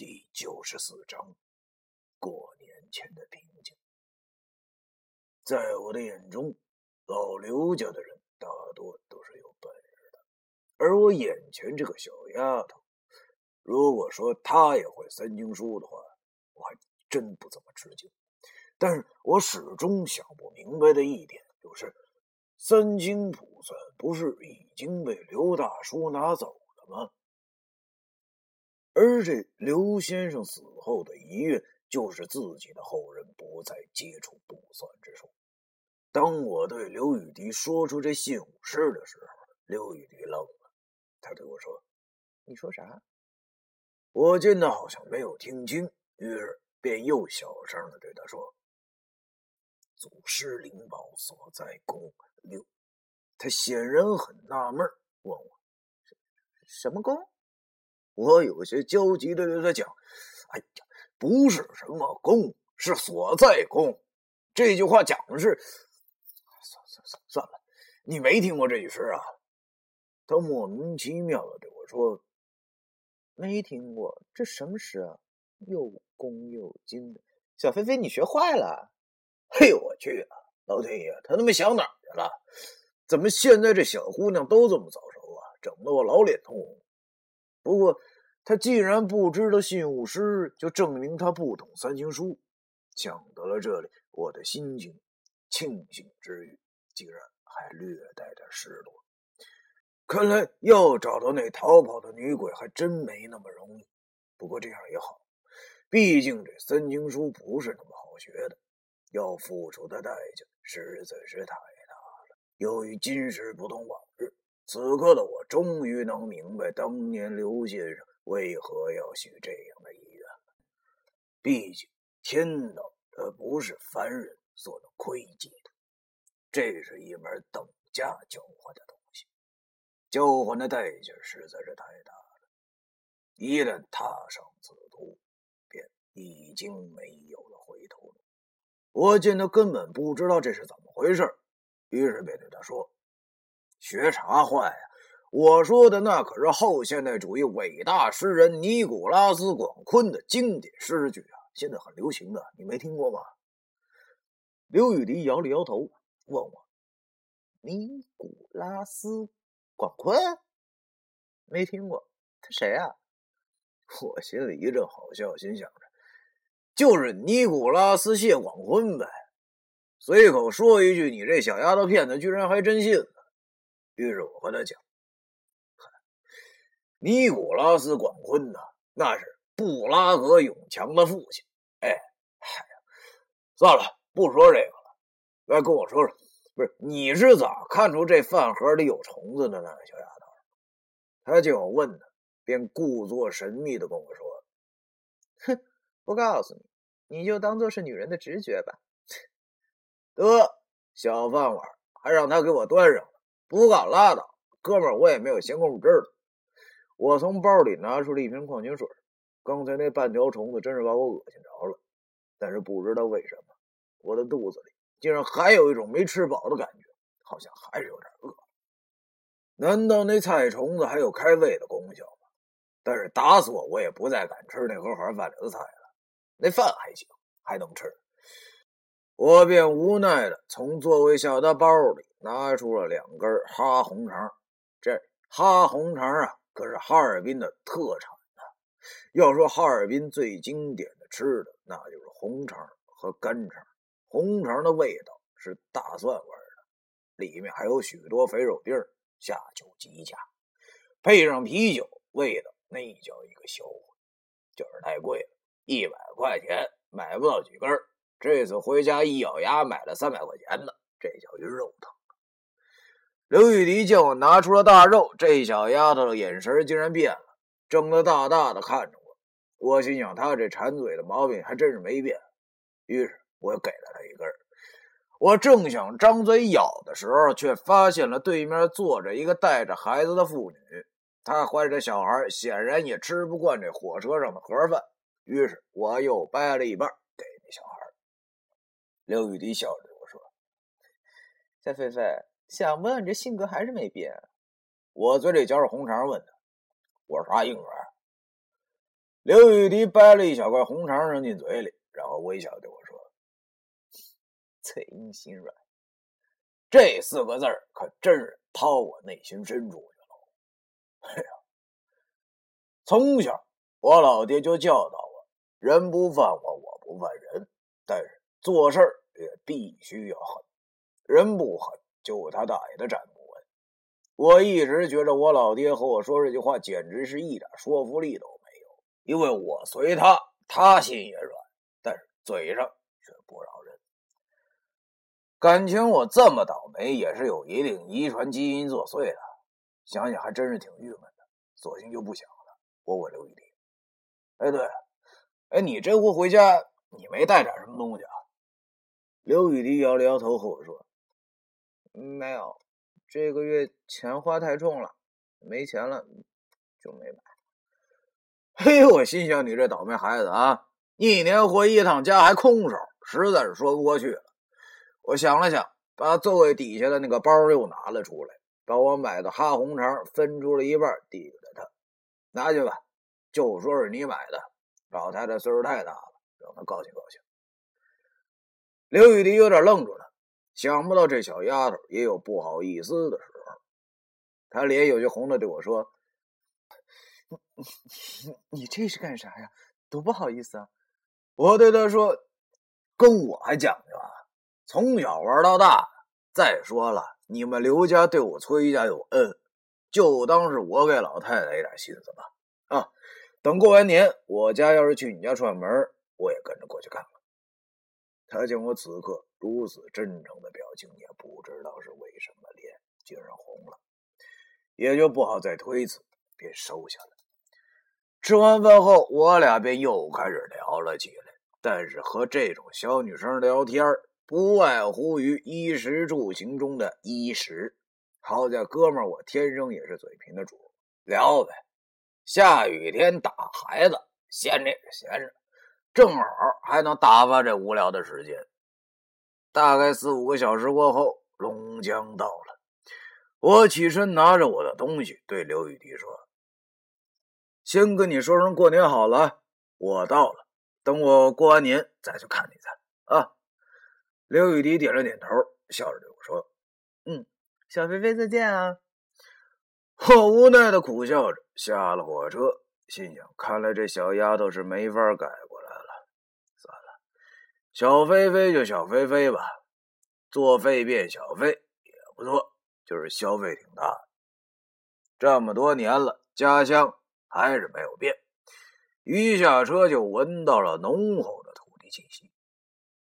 第九十四章，过年前的平静。在我的眼中，老刘家的人大多都是有本事的，而我眼前这个小丫头，如果说她也会三经书的话，我还真不怎么吃惊。但是我始终想不明白的一点就是，三经卜算不是已经被刘大叔拿走了吗？而这刘先生死后的遗愿，就是自己的后人不再接触卜算之术。当我对刘雨迪说出这信武事的时候，刘雨迪愣了，他对我说：“你说啥？”我见他好像没有听清，于是便又小声的对他说：“祖师灵宝所在宫六。”他显然很纳闷，问我：“什么宫？”我有些焦急的对他讲：“哎呀，不是什么宫，是所在宫。这句话讲的是……算算算算了，你没听过这句诗啊？”他莫名其妙的对我说：“没听过，这什么诗啊？又恭又敬的。小菲菲，你学坏了！嘿，我去啊！老天爷，他他妈想哪儿去了？怎么现在这小姑娘都这么早熟啊？整得我老脸通红。不过……”他既然不知道信物诗，就证明他不懂三经书。想到了这里，我的心情庆幸之余，竟然还略带点失落。看来要找到那逃跑的女鬼，还真没那么容易。不过这样也好，毕竟这三经书不是那么好学的，要付出的代价实在是太大了。由于今时不同往日，此刻的我终于能明白当年刘先生。为何要许这样的遗愿？毕竟天道它不是凡人所能窥及的，这是一门等价交换的东西，交换的代价实在是太大了。一旦踏上此途，便已经没有了回头路。我见他根本不知道这是怎么回事，于是便对他说：“学茶坏呀。”我说的那可是后现代主义伟大诗人尼古拉斯·广坤的经典诗句啊，现在很流行的，你没听过吗？刘雨迪摇了摇头，问我：“尼古拉斯·广坤？没听过，他谁啊？”我心里一阵好笑，心想着，就是尼古拉斯·谢广坤呗。随口说一句，你这小丫头片子居然还真信了。于是我和他讲。尼古拉斯·广坤呐，那是布拉格永强的父亲。哎，嗨呀，算了，不说这个了。来跟我说说，不是你是咋看出这饭盒里有虫子的呢，小丫头？他见我问呢，便故作神秘的跟我说：“哼，不告诉你，你就当做是女人的直觉吧。”得，小饭碗还让他给我端上了，不敢拉倒，哥们，我也没有闲工夫知道。我从包里拿出了一瓶矿泉水，刚才那半条虫子真是把我恶心着了，但是不知道为什么，我的肚子里竟然还有一种没吃饱的感觉，好像还是有点饿。难道那菜虫子还有开胃的功效吗？但是打死我，我也不再敢吃那盒盒饭里的菜了。那饭还行，还能吃。我便无奈的从座位下的包里拿出了两根哈红肠，这哈红肠啊。可是哈尔滨的特产呢。要说哈尔滨最经典的吃的，那就是红肠和干肠。红肠的味道是大蒜味的，里面还有许多肥肉丁下酒极佳，配上啤酒，味道那叫一个销魂。就是太贵了，一百块钱买不到几根。这次回家一咬牙买了三百块钱的，这叫一肉疼。刘玉迪见我拿出了大肉，这小丫头的眼神竟然变了，睁得大大的看着我。我心想，她这馋嘴的毛病还真是没变。于是，我又给了她一根。我正想张嘴咬的时候，却发现了对面坐着一个带着孩子的妇女。她怀着小孩，显然也吃不惯这火车上的盒饭。于是，我又掰了一半给那小孩。刘玉迪笑着对我说：“ 小菲菲。”想不到你这性格还是没变。我嘴里嚼着红肠，问他：“我是啥性格？”刘雨迪掰了一小块红肠扔进嘴里，然后微笑对我说：“嘴硬心软。”这四个字可真是掏我内心深处去了。哎呀，从小我老爹就教导我：人不犯我，我不犯人。但是做事也必须要狠，人不狠，就他大爷的站不稳。我一直觉着我老爹和我说这句话，简直是一点说服力都没有。因为我随他，他心也软，但是嘴上却不饶人。感情我这么倒霉，也是有一定遗传基因作祟的。想想还真是挺郁闷的，索性就不想了。我问刘玉迪：“哎，对，哎，你这回回家，你没带点什么东西啊？”刘雨迪摇了摇头，和我说：“没有，这个月钱花太重了，没钱了，就没买。”嘿，我心想你这倒霉孩子啊，一年回一趟家还空手，实在是说不过去了。我想了想，把座位底下的那个包又拿了出来，把我买的哈红肠分出了一半，递给了他：“拿去吧，就说是你买的。老太太岁数太大了，让她高兴高兴。”刘雨迪有点愣住了，想不到这小丫头也有不好意思的时候。她脸有些红的对我说：“你你你这是干啥呀？多不好意思啊！”我对她说：“跟我还讲究啊？”从小玩到大，再说了，你们刘家对我崔家有恩，就当是我给老太太一点心思吧。啊，等过完年，我家要是去你家串门，我也跟着过去看看。他见我此刻如此真诚的表情，也不知道是为什么脸竟然红了，也就不好再推辞，便收下了。吃完饭后，我俩便又开始聊了起来，但是和这种小女生聊天不外乎于衣食住行中的衣食，好在哥们儿我天生也是嘴贫的主，聊呗。下雨天打孩子，闲着也是闲着，正好还能打发这无聊的时间。大概四五个小时过后，龙江到了，我起身拿着我的东西，对刘雨迪说：“先跟你说声过年好了，我到了，等我过完年再去看你再啊。”刘雨迪点了点头，笑着对我说：“嗯，小菲菲再见啊。”我无奈的苦笑着，下了火车，心想：看来这小丫头是没法改。了，小飞飞就小飞飞吧，做肺变小菲也不错，就是消费挺大的。这么多年了，家乡还是没有变。一下车就闻到了浓厚的土地气息。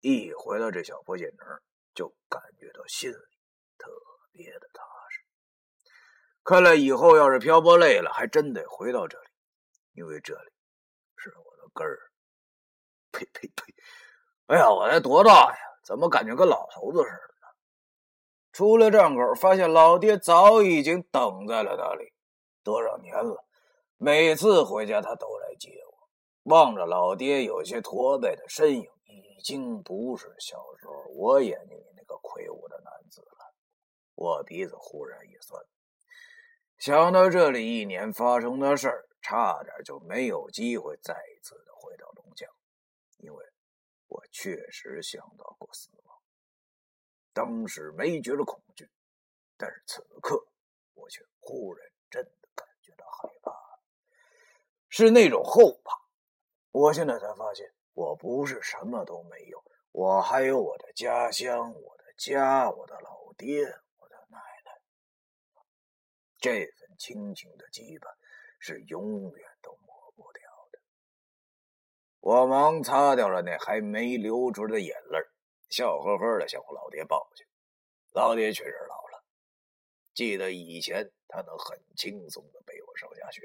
一回到这小破县城，就感觉到心里特别的踏实。看来以后要是漂泊累了，还真得回到这里，因为这里是我的根儿。呸呸呸！哎呀，我才多大呀？怎么感觉跟老头子似的？出了站口，发现老爹早已经等在了那里。多少年了，每次回家他都来接我。望着老爹有些驼背的身影。已经不是小时候我眼睛里那个魁梧的男子了，我鼻子忽然一酸，想到这里一年发生的事儿，差点就没有机会再一次的回到龙江，因为我确实想到过死亡，当时没觉得恐惧，但是此刻我却忽然真的感觉到害怕，是那种后怕。我现在才发现。我不是什么都没有，我还有我的家乡，我的家，我的老爹，我的奶奶。这份亲情的羁绊是永远都。我忙擦掉了那还没流出来的眼泪，笑呵呵的向我老爹抱去。老爹确实老了，记得以前他能很轻松的背我上下学，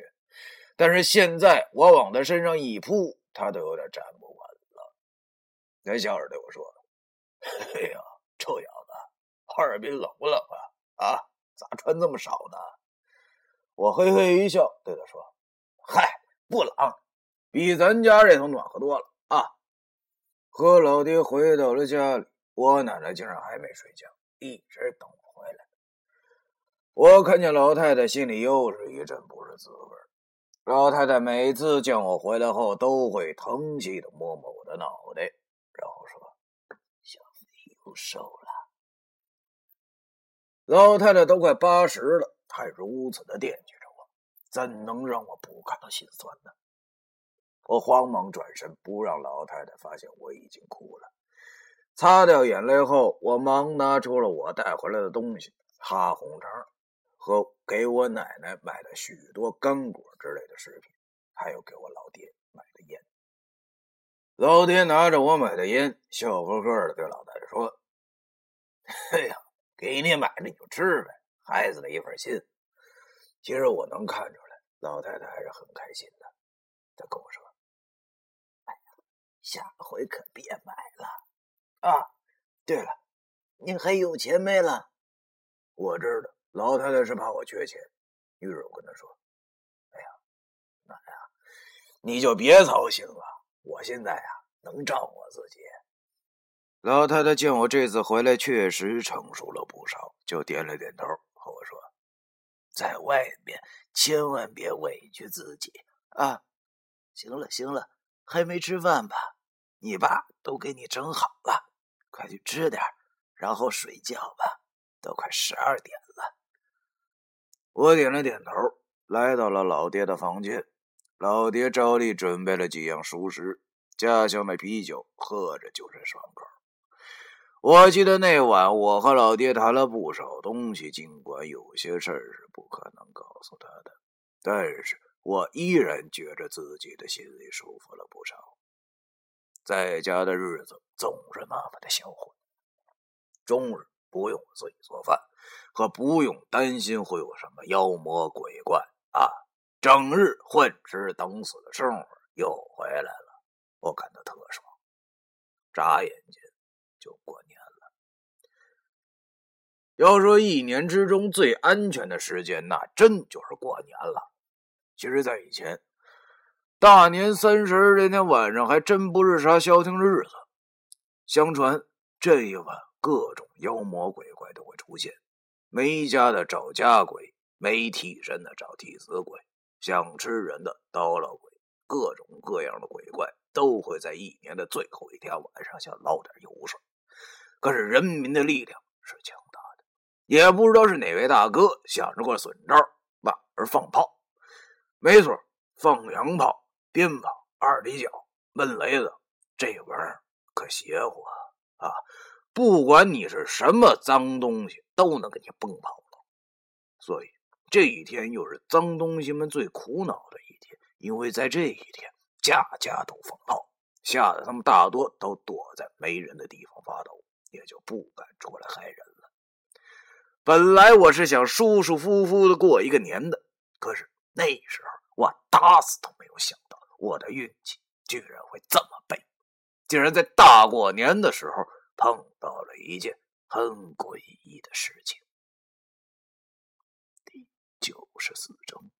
但是现在我往他身上一扑，他都有点站不稳了。他笑着对我说：“哎呀，臭小子，哈尔滨冷不冷啊？啊，咋穿这么少呢？”我嘿嘿一笑，对他说：“嗨，不冷，比咱家这头暖和多了啊。”和老爹回到了家里，我奶奶竟然还没睡觉，一直等我回来。我看见老太太，心里又是一阵不是滋味老太太每次见我回来后，都会疼惜的摸摸我的脑袋，然后说：“小飞又瘦了。”老太太都快八十了，还如此的惦记着我，怎能让我不感到心酸呢？我慌忙转身，不让老太太发现我已经哭了。擦掉眼泪后，我忙拿出了我带回来的东西：哈红肠和给我奶奶买的许多干果之类的食品，还有给我老爹买的烟。老爹拿着我买的烟，笑呵呵的对老太太说：“哎呀，给你买了你就吃呗，孩子的一份心。”其实我能看出来，老太太还是很开心的。她跟我说：“，下回可别买了啊！对了，你还有钱没了？我知道。”老太太是怕我缺钱，于是我跟她说：“哎呀，奶呀，你就别操心了，我现在呀能照顾我自己。”老太太见我这次回来确实成熟了不少，就点了点头，和我说：“在外面千万别委屈自己啊！行了行了，还没吃饭吧？你爸都给你蒸好了，快去吃点，然后睡觉吧，都快十二点了。”我点了点头，来到了老爹的房间。老爹照例准备了几样熟食，家乡的啤酒，喝着就是爽口。我记得那晚，我和老爹谈了不少东西，尽管有些事儿是不可能告诉他的，但是我依然觉着自己的心里舒服了不少。在家的日子总是那么的销魂，终日不用自己做饭。可不用担心会有什么妖魔鬼怪啊！整日混吃等死的生活又回来了，我感到特爽。眨眼间就过年了。要说一年之中最安全的时间，那真就是过年了。其实，在以前，大年三十这天晚上还真不是啥消停日子。相传这一晚，各种妖魔鬼怪都会出现。没家的找家鬼，没替身的找替死鬼，想吃人的叨唠鬼，各种各样的鬼怪都会在一年的最后一天晚上想捞点油水。可是人民的力量是强大的，也不知道是哪位大哥想着个损招，晚上放炮。没错，放洋炮、鞭炮、二里脚、闷雷子，这玩意儿可邪乎啊！啊不管你是什么脏东西。都能给你崩跑了，所以这一天又是脏东西们最苦恼的一天，因为在这一天家家都放炮，吓得他们大多都躲在没人的地方发抖，也就不敢出来害人了。本来我是想舒舒服服的过一个年的，可是那时候我打死都没有想到，我的运气居然会这么背，竟然在大过年的时候碰到了一件。很诡异的事情。第九十四章。